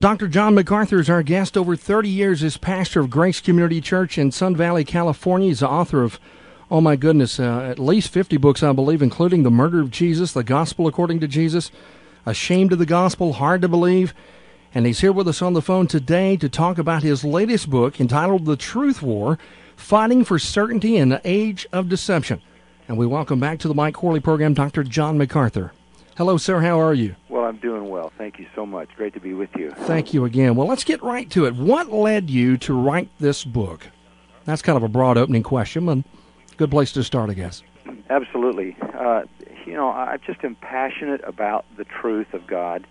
Dr. John MacArthur is our guest. Over 30 years as pastor of Grace Community Church in Sun Valley, California. He's the author of, oh my goodness, uh, at least 50 books, I believe, including The Murder of Jesus, The Gospel According to Jesus, Ashamed of the Gospel, Hard to Believe. And he's here with us on the phone today to talk about his latest book entitled The Truth War Fighting for Certainty in the Age of Deception. And we welcome back to the Mike Corley program Dr. John MacArthur. Hello, sir. How are you? Well, I'm doing well. Thank you so much. Great to be with you. Thank you again. Well, let's get right to it. What led you to write this book? That's kind of a broad opening question, and good place to start, I guess. Absolutely. Uh, you know, I just am passionate about the truth of God.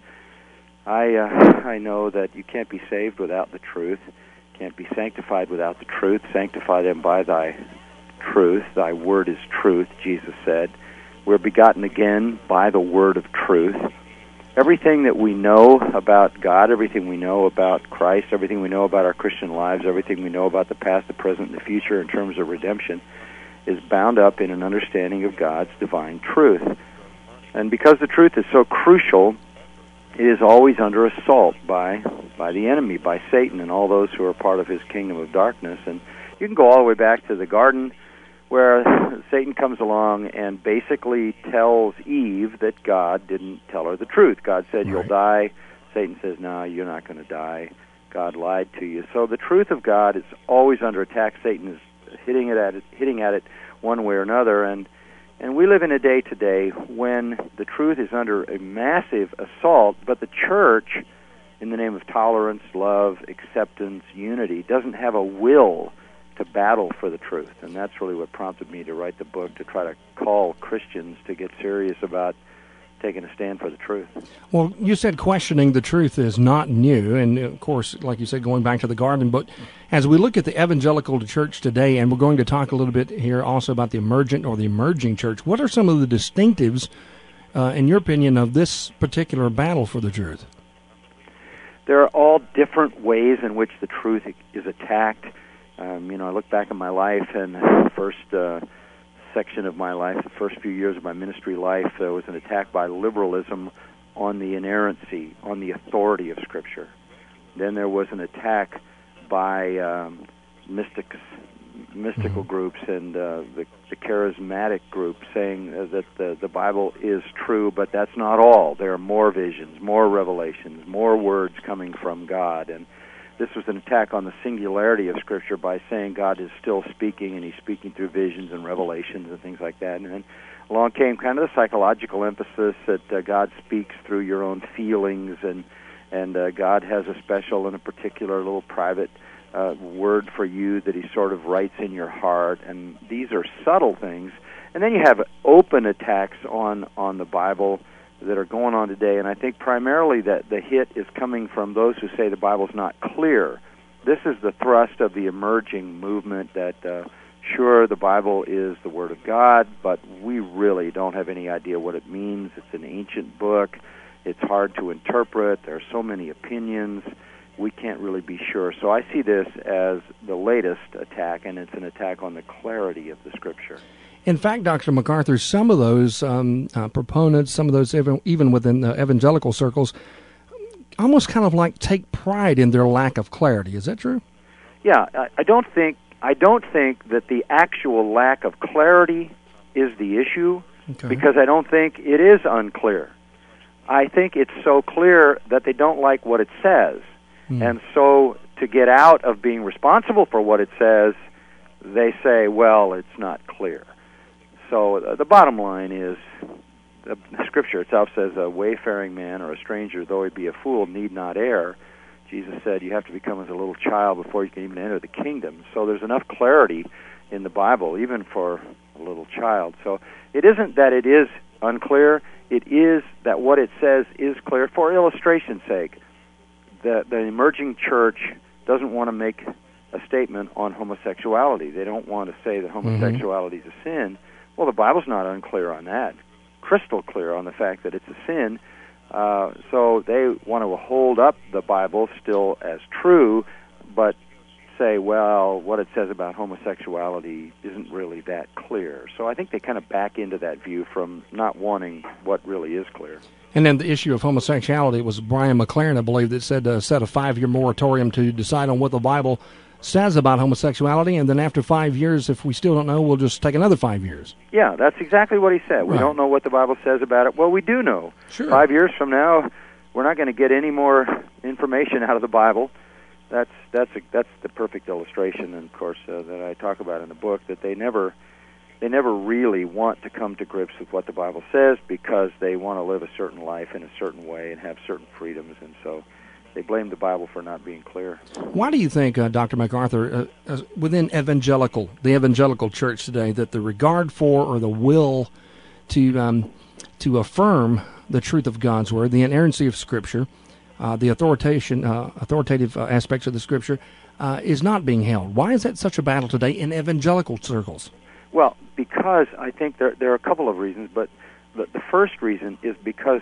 I uh, I know that you can't be saved without the truth. Can't be sanctified without the truth. Sanctify them by thy truth. Thy word is truth, Jesus said. We're begotten again by the word of truth. Everything that we know about God, everything we know about Christ, everything we know about our Christian lives, everything we know about the past, the present, and the future in terms of redemption is bound up in an understanding of God's divine truth. And because the truth is so crucial, it is always under assault by by the enemy, by Satan and all those who are part of his kingdom of darkness. And you can go all the way back to the garden where Satan comes along and basically tells Eve that God didn't tell her the truth. God said, You'll die. Satan says, No, you're not going to die. God lied to you. So the truth of God is always under attack. Satan is hitting it at it, hitting at it one way or another, and and we live in a day today when the truth is under a massive assault, but the church, in the name of tolerance, love, acceptance, unity, doesn't have a will to battle for the truth. And that's really what prompted me to write the book to try to call Christians to get serious about taking a stand for the truth. Well, you said questioning the truth is not new, and of course, like you said, going back to the garden. But as we look at the evangelical church today, and we're going to talk a little bit here also about the emergent or the emerging church, what are some of the distinctives, uh, in your opinion, of this particular battle for the truth? There are all different ways in which the truth is attacked. Um, you know, I look back at my life and the first uh, section of my life, the first few years of my ministry life, there was an attack by liberalism on the inerrancy, on the authority of Scripture. Then there was an attack by um, mystics, mystical Mm-hmm. groups and uh, the, the charismatic group saying uh, that the, the Bible is true, but that's not all. There are more visions, more revelations, more words coming from God. And this was an attack on the singularity of Scripture by saying God is still speaking and He's speaking through visions and revelations and things like that. And then along came kind of the psychological emphasis that uh, God speaks through your own feelings and and uh, God has a special and a particular little private uh, word for you that He sort of writes in your heart. And these are subtle things. And then you have open attacks on on the Bible that are going on today, and I think primarily that the hit is coming from those who say the Bible's not clear. This is the thrust of the emerging movement that, uh, sure, the Bible is the Word of God, but we really don't have any idea what it means. It's an ancient book. It's hard to interpret. There are so many opinions. We can't really be sure. So I see this as the latest attack, and it's an attack on the clarity of the Scripture. In fact, Dr. MacArthur, some of those um, uh, proponents, some of those even, even within the evangelical circles, almost kind of like take pride in their lack of clarity. Is that true? Yeah, I, don't think I don't think that the actual lack of clarity is the issue Okay. because I don't think it is unclear. I think it's so clear that they don't like what it says. Hmm. And so to get out of being responsible for what it says, they say, well, it's not clear. So uh, the bottom line is the scripture itself says a wayfaring man or a stranger though he be a fool need not err. Jesus said you have to become as a little child before you can even enter the kingdom. So there's enough clarity in the Bible even for a little child. So it isn't that it is unclear, it is that what it says is clear for illustration's sake. The the emerging church doesn't want to make a statement on homosexuality. They don't want to say that homosexuality is a sin. Well, the Bible's not unclear on that. Crystal clear on the fact that it's a sin. Uh, so they want to hold up the Bible still as true, but say, well, what it says about homosexuality isn't really that clear. So I think they kind of back into that view from not wanting what really is clear. And then the issue of homosexuality was Brian McLaren, I believe, that said uh, set a five year moratorium to decide on what the Bible says about homosexuality, and then after five years, if we still don't know, we'll just take another five years. Yeah, that's exactly what he said. We Right. don't know what the Bible says about it. Well, we do know. Sure. Five years from now, we're not going to get any more information out of the Bible. That's that's a, that's the perfect illustration, and of course uh, that I talk about in the book. That they never they never really want to come to grips with what the Bible says because they want to live a certain life in a certain way and have certain freedoms, and so they blame the Bible for not being clear. Why do you think, uh, Dr. MacArthur, uh, uh, within evangelical, the evangelical church today, that the regard for or the will to um, to affirm the truth of God's word, the inerrancy of Scripture, uh, the authoritation, uh, authoritative uh, aspects of the Scripture, uh, is not being held? Why is that such a battle today in evangelical circles? Well, because I think there there are a couple of reasons, but the, the first reason is because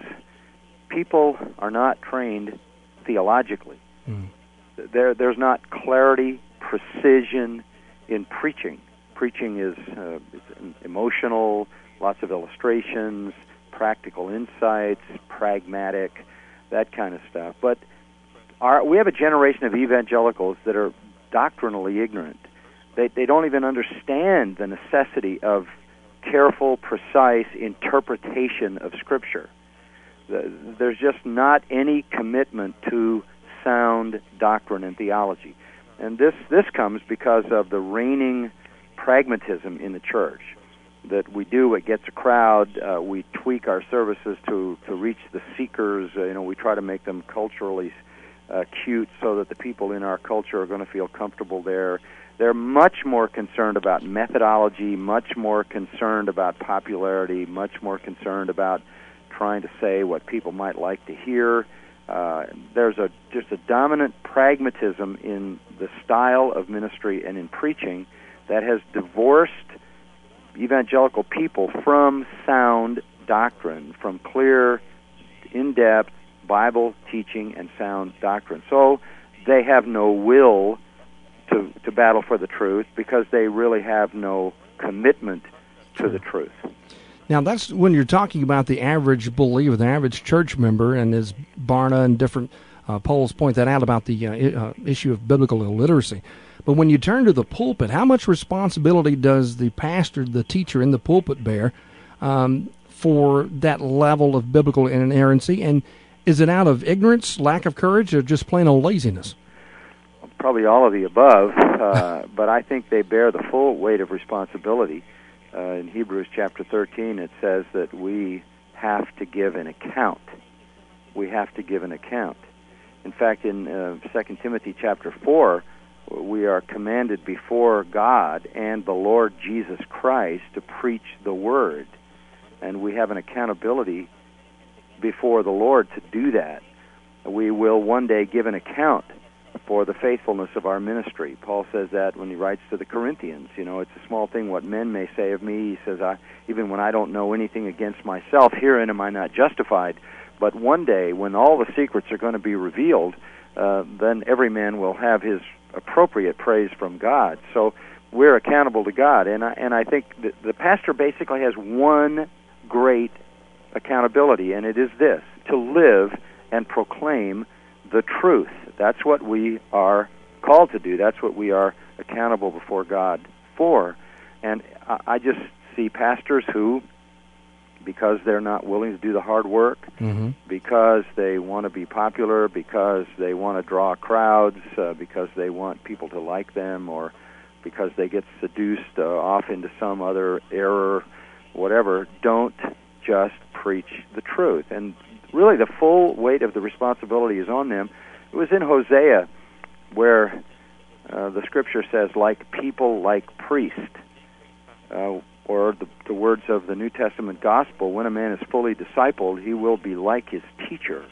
people are not trained theologically. Mm. There there's not clarity, precision in preaching. Preaching is uh, emotional, lots of illustrations, practical insights, pragmatic, that kind of stuff. But our, we have a generation of evangelicals that are doctrinally ignorant. They, they don't even understand the necessity of careful, precise interpretation of Scripture. The- There's just not any commitment to sound doctrine and theology. And this, this comes because of the reigning pragmatism in the church. That we do what gets a crowd. Uh, we tweak our services to, to reach the seekers. Uh, you know, we try to make them culturally uh, cute so that the people in our culture are going to feel comfortable there. They're much more concerned about methodology, much more concerned about popularity, much more concerned about trying to say what people might like to hear. Uh, there's a just a dominant pragmatism in the style of ministry and in preaching that has divorced evangelical people from sound doctrine, from clear, in-depth Bible teaching and sound doctrine. So they have no will to to battle for the truth because they really have no commitment to the truth. Now, that's when you're talking about the average believer, the average church member, and as Barna and different uh, polls point that out about the uh, uh, issue of biblical illiteracy. But when you turn to the pulpit, how much responsibility does the pastor, the teacher in the pulpit bear um, for that level of biblical inerrancy? And is it out of ignorance, lack of courage, or just plain old laziness? Probably all of the above, uh, but I think they bear the full weight of responsibility. Uh, in Hebrews chapter 13, it says that we have to give an account. We have to give an account. In fact, in uh, 2 Timothy chapter 4, we are commanded before God and the Lord Jesus Christ to preach the word. And we have an accountability before the Lord to do that. We will one day give an account for the faithfulness of our ministry. Paul says that when he writes to the Corinthians. You know, it's a small thing what men may say of me. He says, I, even when I don't know anything against myself, herein am I not justified. But one day, when all the secrets are going to be revealed, uh, then every man will have his appropriate praise from God. So we're accountable to God, and I, and I think the, the pastor basically has one great accountability, and it is this: to live and proclaim the truth. That's what we are called to do. That's what we are accountable before God for. And I, I just see pastors who, because they're not willing to do the hard work, Mm-hmm. because they want to be popular, because they want to draw crowds, uh, because they want people to like them, or because they get seduced uh, off into some other error, whatever, don't just preach the truth. And really, the full weight of the responsibility is on them. It was in Hosea where uh, the scripture says, like people, like priest. Uh, or the, the words of the New Testament gospel, when a man is fully discipled, he will be like his teacher.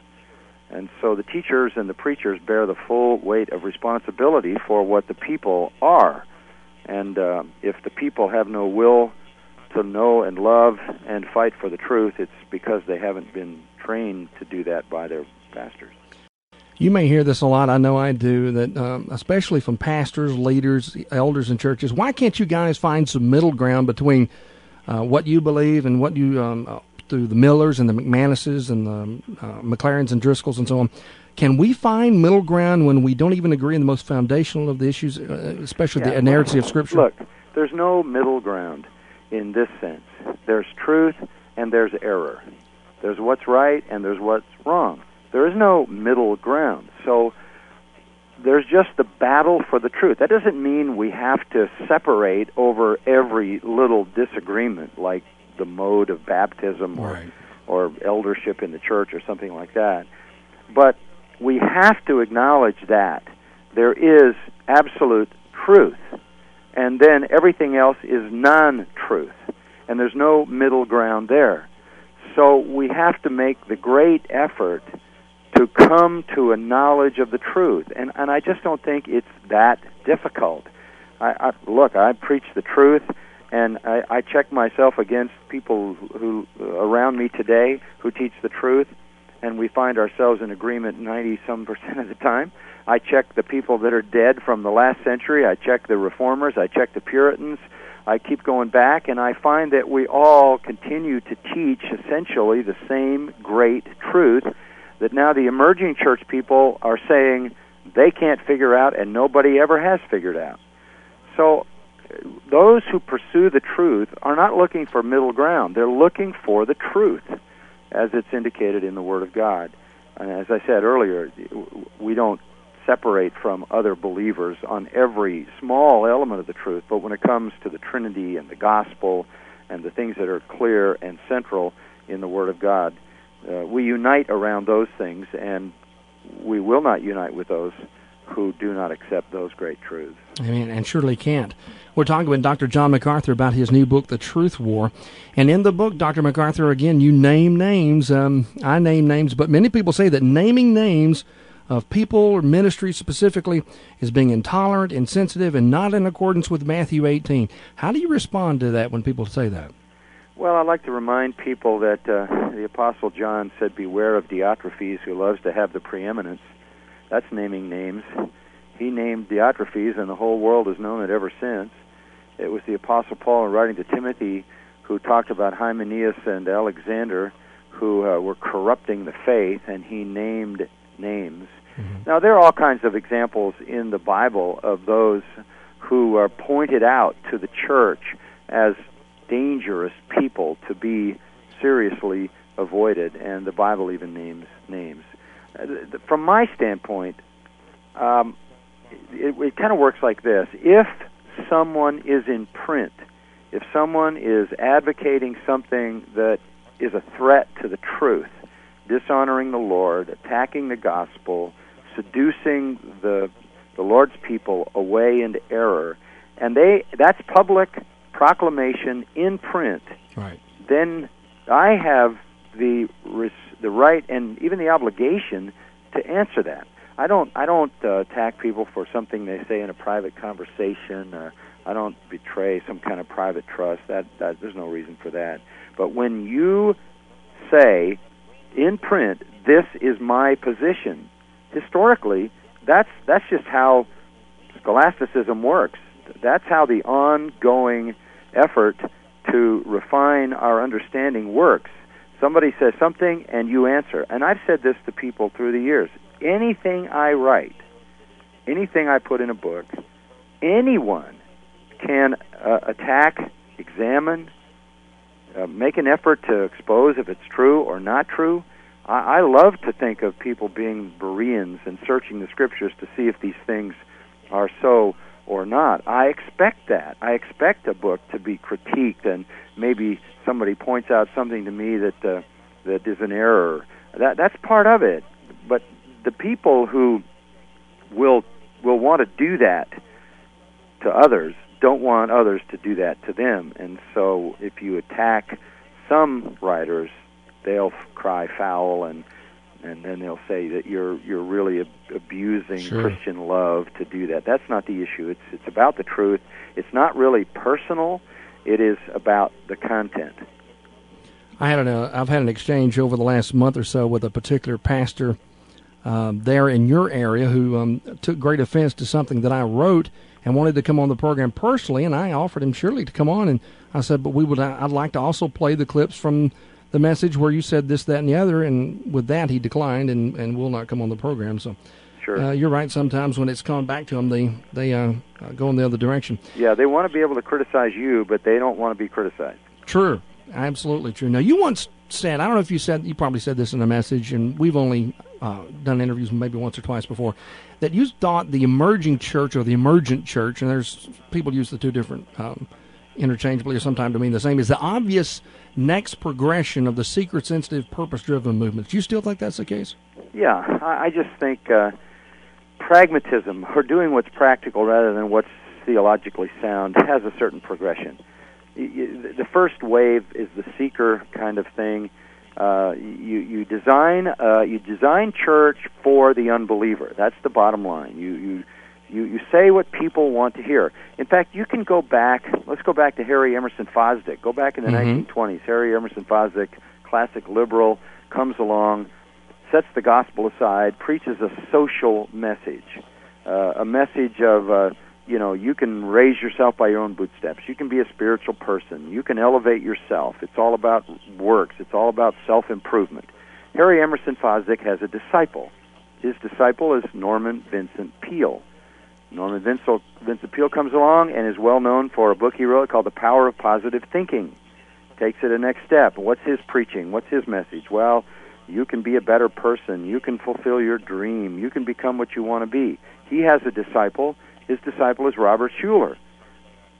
And so the teachers and the preachers bear the full weight of responsibility for what the people are. And uh, if the people have no will to know and love and fight for the truth, it's because they haven't been trained to do that by their pastors. You may hear this a lot. I know I do. That um, especially from pastors, leaders, elders in churches. Why can't you guys find some middle ground between uh, what you believe and what you um, uh, through the Millers and the McManuses and the uh, McLarens and Driscolls and so on? Can we find middle ground when we don't even agree on the most foundational of the issues, uh, especially yeah, the inerrancy of Scripture? Look, there's no middle ground in this sense. There's truth and there's error. There's what's right and there's what's wrong. There is no middle ground. So there's just the battle for the truth. That doesn't mean we have to separate over every little disagreement, like the mode of baptism or, right. or eldership in the church or something like that. But we have to acknowledge that there is absolute truth, and then everything else is non truth, and there's no middle ground there. So we have to make the great effort to come to a knowledge of the truth, and and I just don't think it's that difficult. I, I look, I preach the truth, and I, I check myself against people who, around me today who teach the truth and we find ourselves in agreement 90 some percent of the time. I check the people that are dead from the last century. I check the reformers. I check the Puritans. I keep going back, and I find that we all continue to teach essentially the same great truth that now the emerging church people are saying they can't figure out, and nobody ever has figured out. So, those who pursue the truth are not looking for middle ground, they're looking for the truth as it's indicated in the Word of God. And as I said earlier, we don't separate from other believers on every small element of the truth, but when it comes to the Trinity and the gospel and the things that are clear and central in the Word of God, uh, we unite around those things, and we will not unite with those who do not accept those great truths. Amen, and surely can't. We're talking with Dr. John MacArthur about his new book, The Truth War. And in the book, Dr. MacArthur, again, you name names. Um, I name names, but many people say that naming names of people or ministries specifically is being intolerant, insensitive, and not in accordance with Matthew 18. How do you respond to that when people say that? Well, I'd like to remind people that uh, the Apostle John said, Beware of Diotrephes, who loves to have the preeminence. That's naming names. He named Diotrephes, and the whole world has known it ever since. It was the Apostle Paul, in writing to Timothy, who talked about Hymenaeus and Alexander, who uh, were corrupting the faith, and he named names. Mm-hmm. Now, there are all kinds of examples in the Bible of those who are pointed out to the church as dangerous people to be seriously avoided, and the Bible even names names. Uh, from my standpoint, um, it, it kind of works like this: if someone is in print, if someone is advocating something that is a threat to the truth, dishonoring the Lord, attacking the gospel, seducing the the Lord's people away into error, and they that's public proclamation in print. Right. Then I have the the right and even the obligation to answer that. I don't I don't uh, attack people for something they say in a private conversation. Or I don't betray some kind of private trust. That, that there's no reason for that. But when you say in print, "This is my position," historically, that's that's just how scholasticism works. That's how the ongoing effort to refine our understanding works. Somebody says something and you answer. And I've said this to people through the years anything I write, anything I put in a book, anyone can uh, attack, examine, uh, make an effort to expose if it's true or not true. I, I love to think of people being Bereans and searching the scriptures to see if these things are so or not. I expect that. I expect a book to be critiqued and maybe somebody points out something to me that uh, that is an error. That that's part of it. But the people who will will want to do that to others don't want others to do that to them. And so if you attack some writers, they'll cry foul and and then they'll say that you're you're really ab- abusing sure. Christian love to do that. That's not the issue. It's it's about the truth. It's not really personal. It is about the content. I had an uh, I've had an exchange over the last month or so with a particular pastor um, there in your area who um, took great offense to something that I wrote and wanted to come on the program personally, and I offered him surely to come on, and I said, but we would I'd like to also play the clips from the message where you said this, that, and the other, and with that he declined and and will not come on the program. So. Sure. Uh, you're right. Sometimes when it's coming back to them, they they uh, go in the other direction. Yeah, they want to be able to criticize you, but they don't want to be criticized. True, absolutely true. Now, you once said, I don't know if you said, you probably said this in a message, and we've only uh, done interviews maybe once or twice before, that you thought the emerging church or the emergent church, and there's people use the two different um, interchangeably or sometimes to mean the same, is the obvious next progression of the seeker, sensitive, purpose driven movement. Do you still think that's the case? Yeah, I, I just think uh, pragmatism, or doing what's practical rather than what's theologically sound, has a certain progression. The first wave is the seeker kind of thing. Uh, you you design uh, you design church for the unbeliever. That's the bottom line. You you you you say what people want to hear. In fact, you can go back. Let's go back to Harry Emerson Fosdick. Go back in the Mhm. 1920s. Harry Emerson Fosdick, classic liberal, comes along, sets the gospel aside, preaches a social message, uh, a message of uh, you know you can raise yourself by your own bootstraps. You can be a spiritual person. You can elevate yourself. It's all about works. It's all about self improvement. Harry Emerson Fosdick has a disciple. His disciple is Norman Vincent Peale. Norman Vincent, Vincent Peale comes along and is well known for a book he wrote called The Power of Positive Thinking. Takes it a next step. What's his preaching? What's his message? Well, you can be a better person. You can fulfill your dream. You can become what you want to be. He has a disciple. His disciple is Robert Schuller.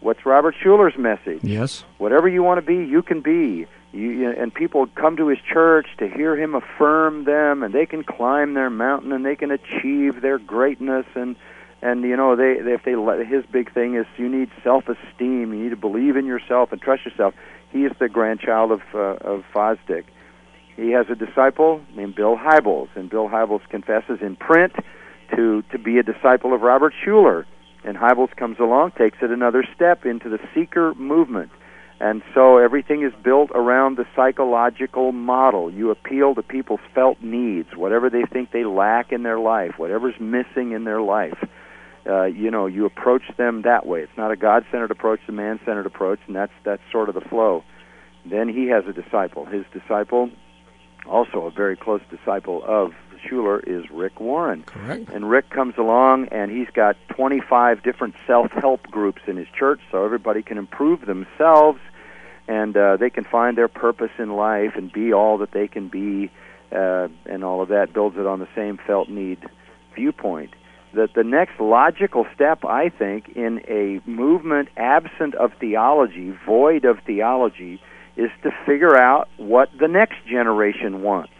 What's Robert Schuller's message? Yes. Whatever you want to be, you can be. You, and people come to his church to hear him affirm them, and they can climb their mountain and they can achieve their greatness. And and you know they, they if they let- his big thing is you need self-esteem. You need to believe in yourself and trust yourself. He is the grandchild of uh, of Fosdick. He has a disciple named Bill Hybels, and Bill Hybels confesses in print to to be a disciple of Robert Schuller. And Hybels comes along, takes it another step into the seeker movement. And so everything is built around the psychological model. You appeal to people's felt needs, whatever they think they lack in their life, whatever's missing in their life. Uh, you know, you approach them that way. It's not a God-centered approach, it's a man-centered approach, and that's that's sort of the flow. Then he has a disciple. His disciple, also a very close disciple of Schuller, is Rick Warren. Correct. And Rick comes along and he's got 25 different self help groups in his church so everybody can improve themselves and uh, they can find their purpose in life and be all that they can be uh, and all of that builds it on the same felt need viewpoint. That the next logical step, I think, in a movement absent of theology, void of theology, is to figure out what the next generation wants.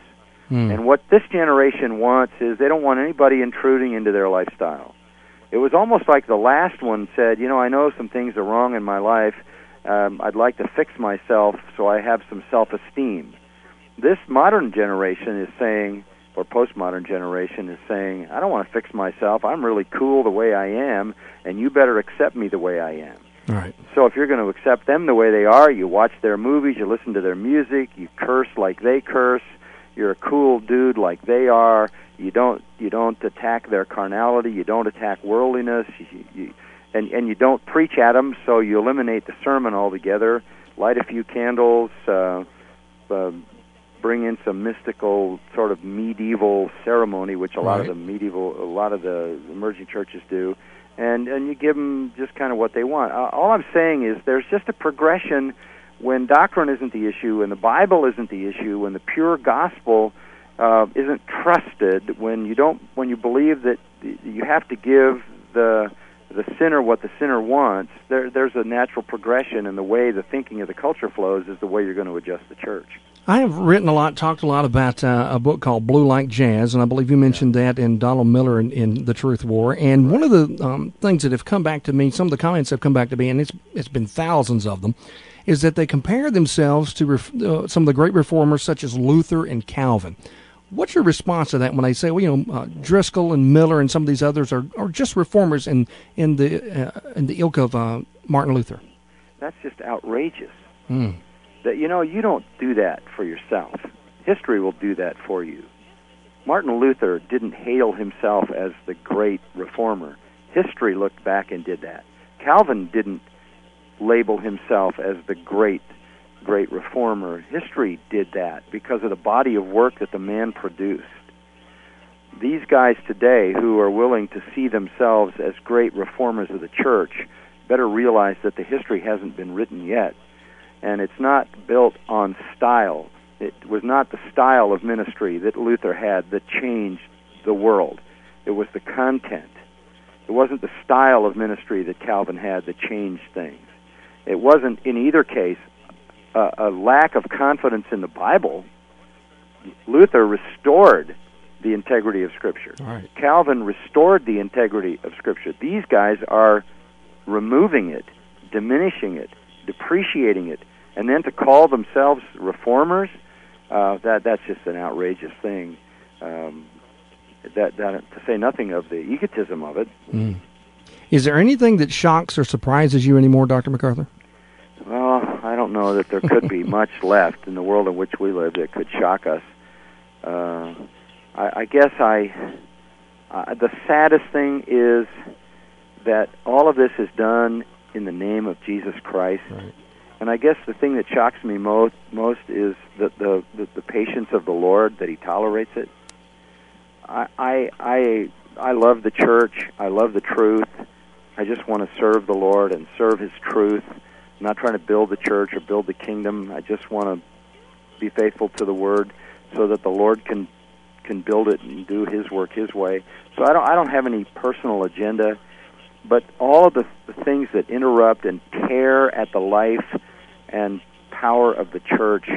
Hmm. And what this generation wants is they don't want anybody intruding into their lifestyle. It was almost like the last one said, you know, I know some things are wrong in my life. Um, I'd like to fix myself so I have some self-esteem. This modern generation is saying, or postmodern generation is saying, I don't want to fix myself. I'm really cool the way I am, and you better accept me the way I am. Right. So if you're going to accept them the way they are, you watch their movies, you listen to their music, you curse like they curse, you're a cool dude like they are. You don't you don't attack their carnality, you don't attack worldliness, you, you, and and you don't preach at them, so you eliminate the sermon altogether. Light a few candles, uh, uh, bring in some mystical sort of medieval ceremony, which a lot of the medieval, a lot of the emerging churches do, and and you give them just kind of what they want. Uh, all I'm saying is there's just a progression when doctrine isn't the issue, when the Bible isn't the issue, when the pure gospel uh, isn't trusted, when you don't, when you believe that you have to give the the sinner what the sinner wants, there, there's a natural progression in the way the thinking of the culture flows is the way you're going to adjust the church. I have written a lot, talked a lot about uh, a book called Blue Like Jazz, and I believe you mentioned that in Donald Miller in, in The Truth War. And one of the um, things that have come back to me, some of the comments have come back to me, and it's it's been thousands of them, is that they compare themselves to ref, uh, some of the great reformers such as Luther and Calvin. What's your response to that when they say, well, you know, uh, Driscoll and Miller and some of these others are, are just reformers in in the uh, in the ilk of uh, Martin Luther? That's just outrageous. Mm. That you know you don't do that for yourself. History will do that for you. Martin Luther didn't hail himself as the great reformer. History looked back and did that. Calvin didn't label himself as the great great reformer. History did that because of the body of work that the man produced. These guys today who are willing to see themselves as great reformers of the church better realize that the history hasn't been written yet. And it's not built on style. It was not the style of ministry that Luther had that changed the world. It was the content. It wasn't the style of ministry that Calvin had that changed things. It wasn't, in either case, a, a lack of confidence in the Bible. Luther restored the integrity of Scripture. Right. Calvin restored the integrity of Scripture. These guys are removing it, diminishing it, depreciating it, and then to call themselves reformers, uh, that that's just an outrageous thing. Um, that, that to say nothing of the egotism of it. Mm. Is there anything that shocks or surprises you anymore, Dr. MacArthur? Well, I don't know that there could be much left in the world in which we live that could shock us. Uh, I, I guess I, uh, the saddest thing is that all of this is done in the name of Jesus Christ. Right. And I guess the thing that shocks me most most is the the, the, the patience of the Lord that He tolerates it. I I I I love the church. I love the truth. I just want to serve the Lord and serve His truth. I'm not trying to build the church or build the kingdom. I just want to be faithful to the Word, so that the Lord can can build it and do His work His way. So I don't I don't have any personal agenda, but all of the, the things that interrupt and tear at the life and power of the church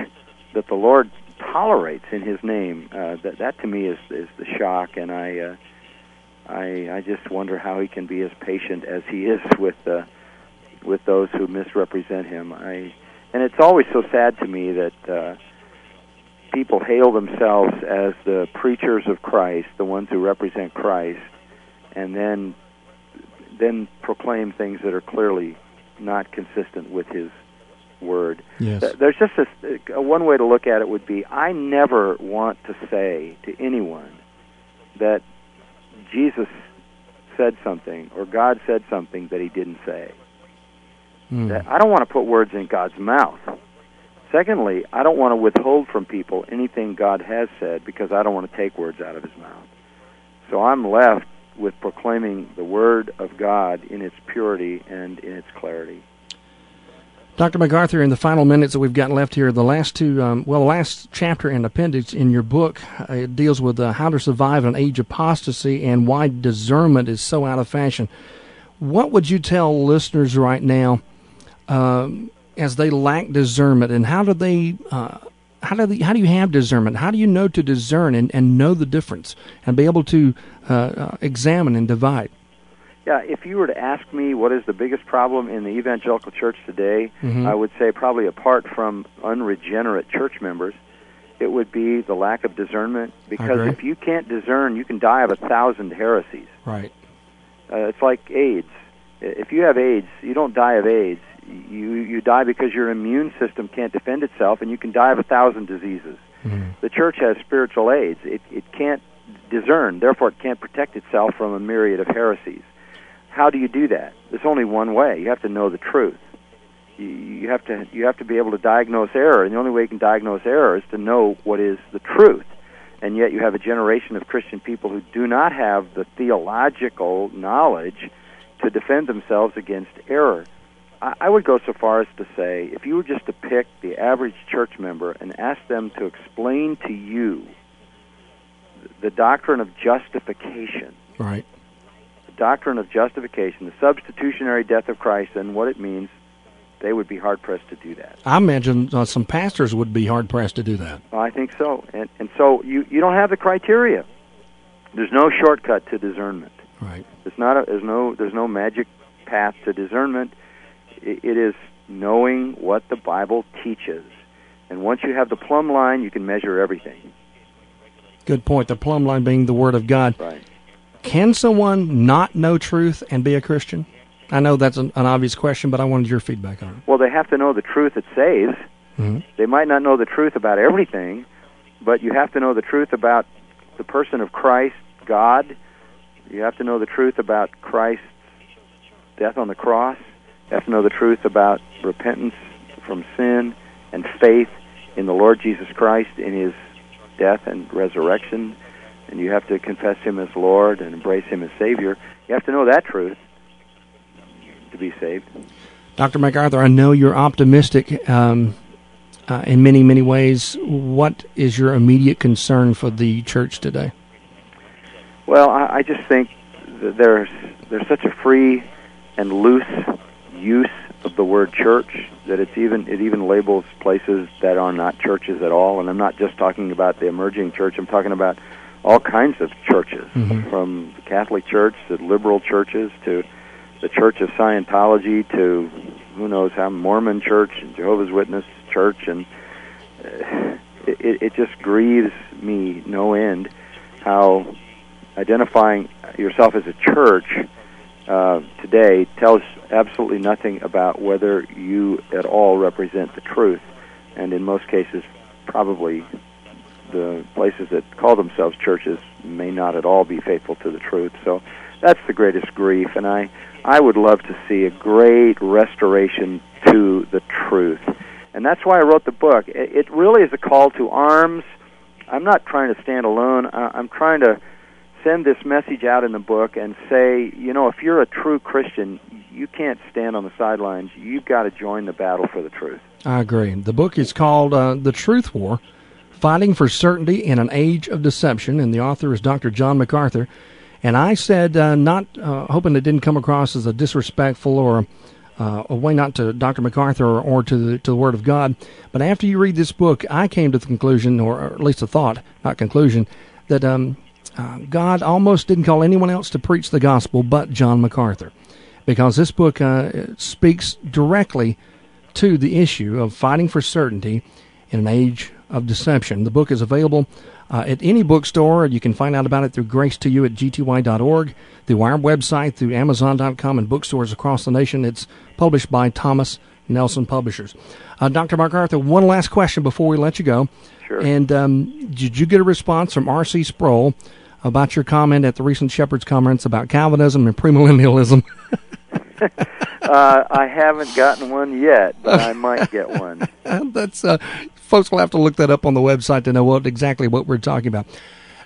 that the Lord tolerates in His name. Uh, that that to me is is the shock, and I uh, I I just wonder how He can be as patient as He is with uh, with those who misrepresent Him. I and it's always so sad to me that uh, people hail themselves as the preachers of Christ, the ones who represent Christ, and then then proclaim things that are clearly not consistent with His word. Yes. There's just a one way to look at it would be I never want to say to anyone that Jesus said something or God said something that he didn't say. Mm. That I don't want to put words in God's mouth. Secondly, I don't want to withhold from people anything God has said because I don't want to take words out of his mouth. So I'm left with proclaiming the word of God in its purity and in its clarity. Dr. MacArthur, in the final minutes that we've got left here, the last two, um, well, the last chapter and appendix in your book uh, it deals with uh, how to survive an age apostasy and why discernment is so out of fashion. What would you tell listeners right now um, as they lack discernment, and how do they? Uh, how do they, how do you have discernment? How do you know to discern and, and know the difference and be able to uh, uh, examine and divide? Yeah, if you were to ask me what is the biggest problem in the evangelical church today, Mhm. I would say probably apart from unregenerate church members, it would be the lack of discernment. Because if you can't discern, you can die of a thousand heresies. Right. Uh, it's like AIDS. If you have AIDS, you don't die of AIDS. You you die because your immune system can't defend itself, and you can die of a thousand diseases. Mhm. The church has spiritual AIDS. It it can't discern, therefore it can't protect itself from a myriad of heresies. How do you do that? There's only one way. You have to know the truth. You, you have to you have to be able to diagnose error, and the only way you can diagnose error is to know what is the truth. And yet you have a generation of Christian people who do not have the theological knowledge to defend themselves against error. I, I would go so far as to say, if you were just to pick the average church member and ask them to explain to you the doctrine of justification, Right. Doctrine of justification, the substitutionary death of Christ, and what it means, they would be hard pressed to do that. I imagine uh, some pastors would be hard pressed to do that. I think so, and and so you you don't have the criteria. There's no shortcut to discernment. Right. There's not a, there's no there's no magic path to discernment. It, it is knowing what the Bible teaches, and once you have the plumb line, you can measure everything. Good point. The plumb line being the Word of God. Right. Can someone not know truth and be a Christian? I know that's an, an obvious question, but I wanted your feedback on it. Well, they have to know the truth that saves. Mhm. They might not know the truth about everything, but you have to know the truth about the person of Christ, God. You have to know the truth about Christ's death on the cross. You have to know the truth about repentance from sin and faith in the Lord Jesus Christ in his death and resurrection. And you have to confess him as Lord and embrace him as Savior. You have to know that truth to be saved. Dr. MacArthur, I know you're optimistic um, uh, in many, many ways. What is your immediate concern for the church today? Well, I, I just think that there's there's such a free and loose use of the word church that it's even it even labels places that are not churches at all. And I'm not just talking about the emerging church. I'm talking about all kinds of churches, mm-hmm. from the Catholic Church to liberal churches to the Church of Scientology to who knows how Mormon Church and Jehovah's Witness Church, and uh, it, it just grieves me no end how identifying yourself as a church uh, today tells absolutely nothing about whether you at all represent the truth, and in most cases, probably the places that call themselves churches may not at all be faithful to the truth. So that's the greatest grief, and I I would love to see a great restoration to the truth. And that's why I wrote the book. It really is a call to arms. I'm not trying to stand alone. I'm trying to send this message out in the book and say, you know, if you're a true Christian, you can't stand on the sidelines. You've got to join the battle for the truth. I agree. The book is called uh, The Truth War Fighting for Certainty in an Age of Deception, and the author is Dr. John MacArthur. And I said, uh, not uh, hoping it didn't come across as a disrespectful or uh, a way not to Dr. MacArthur or, or, to the to the Word of God. But after you read this book, I came to the conclusion, or at least a thought, not conclusion, that um, uh, God almost didn't call anyone else to preach the gospel but John MacArthur, because this book uh, speaks directly to the issue of fighting for certainty in an age of deception. The book is available uh, at any bookstore. You can find out about it through grace to you at gty.org, through our website, through amazon.com, and bookstores across the nation. It's published by Thomas Nelson Publishers. Uh, Dr. MacArthur, one last question before we let you go. Sure. And um, did you get a response from R.C. Sproul about your comment at the recent Shepherds Conference about Calvinism and premillennialism? uh, I haven't gotten one yet, but I might get one. That's uh, folks will have to look that up on the website to know what exactly what we're talking about.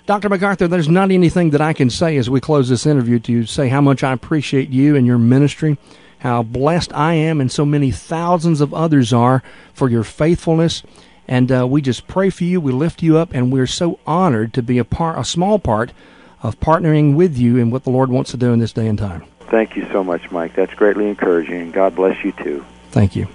Dr. MacArthur, there's not anything that I can say as we close this interview to say how much I appreciate you and your ministry, how blessed I am and so many thousands of others are for your faithfulness. And uh, we just pray for you, we lift you up, and we're so honored to be a part, a small part of partnering with you in what the Lord wants to do in this day and time. Thank you so much, Mike. That's greatly encouraging. God bless you too. Thank you.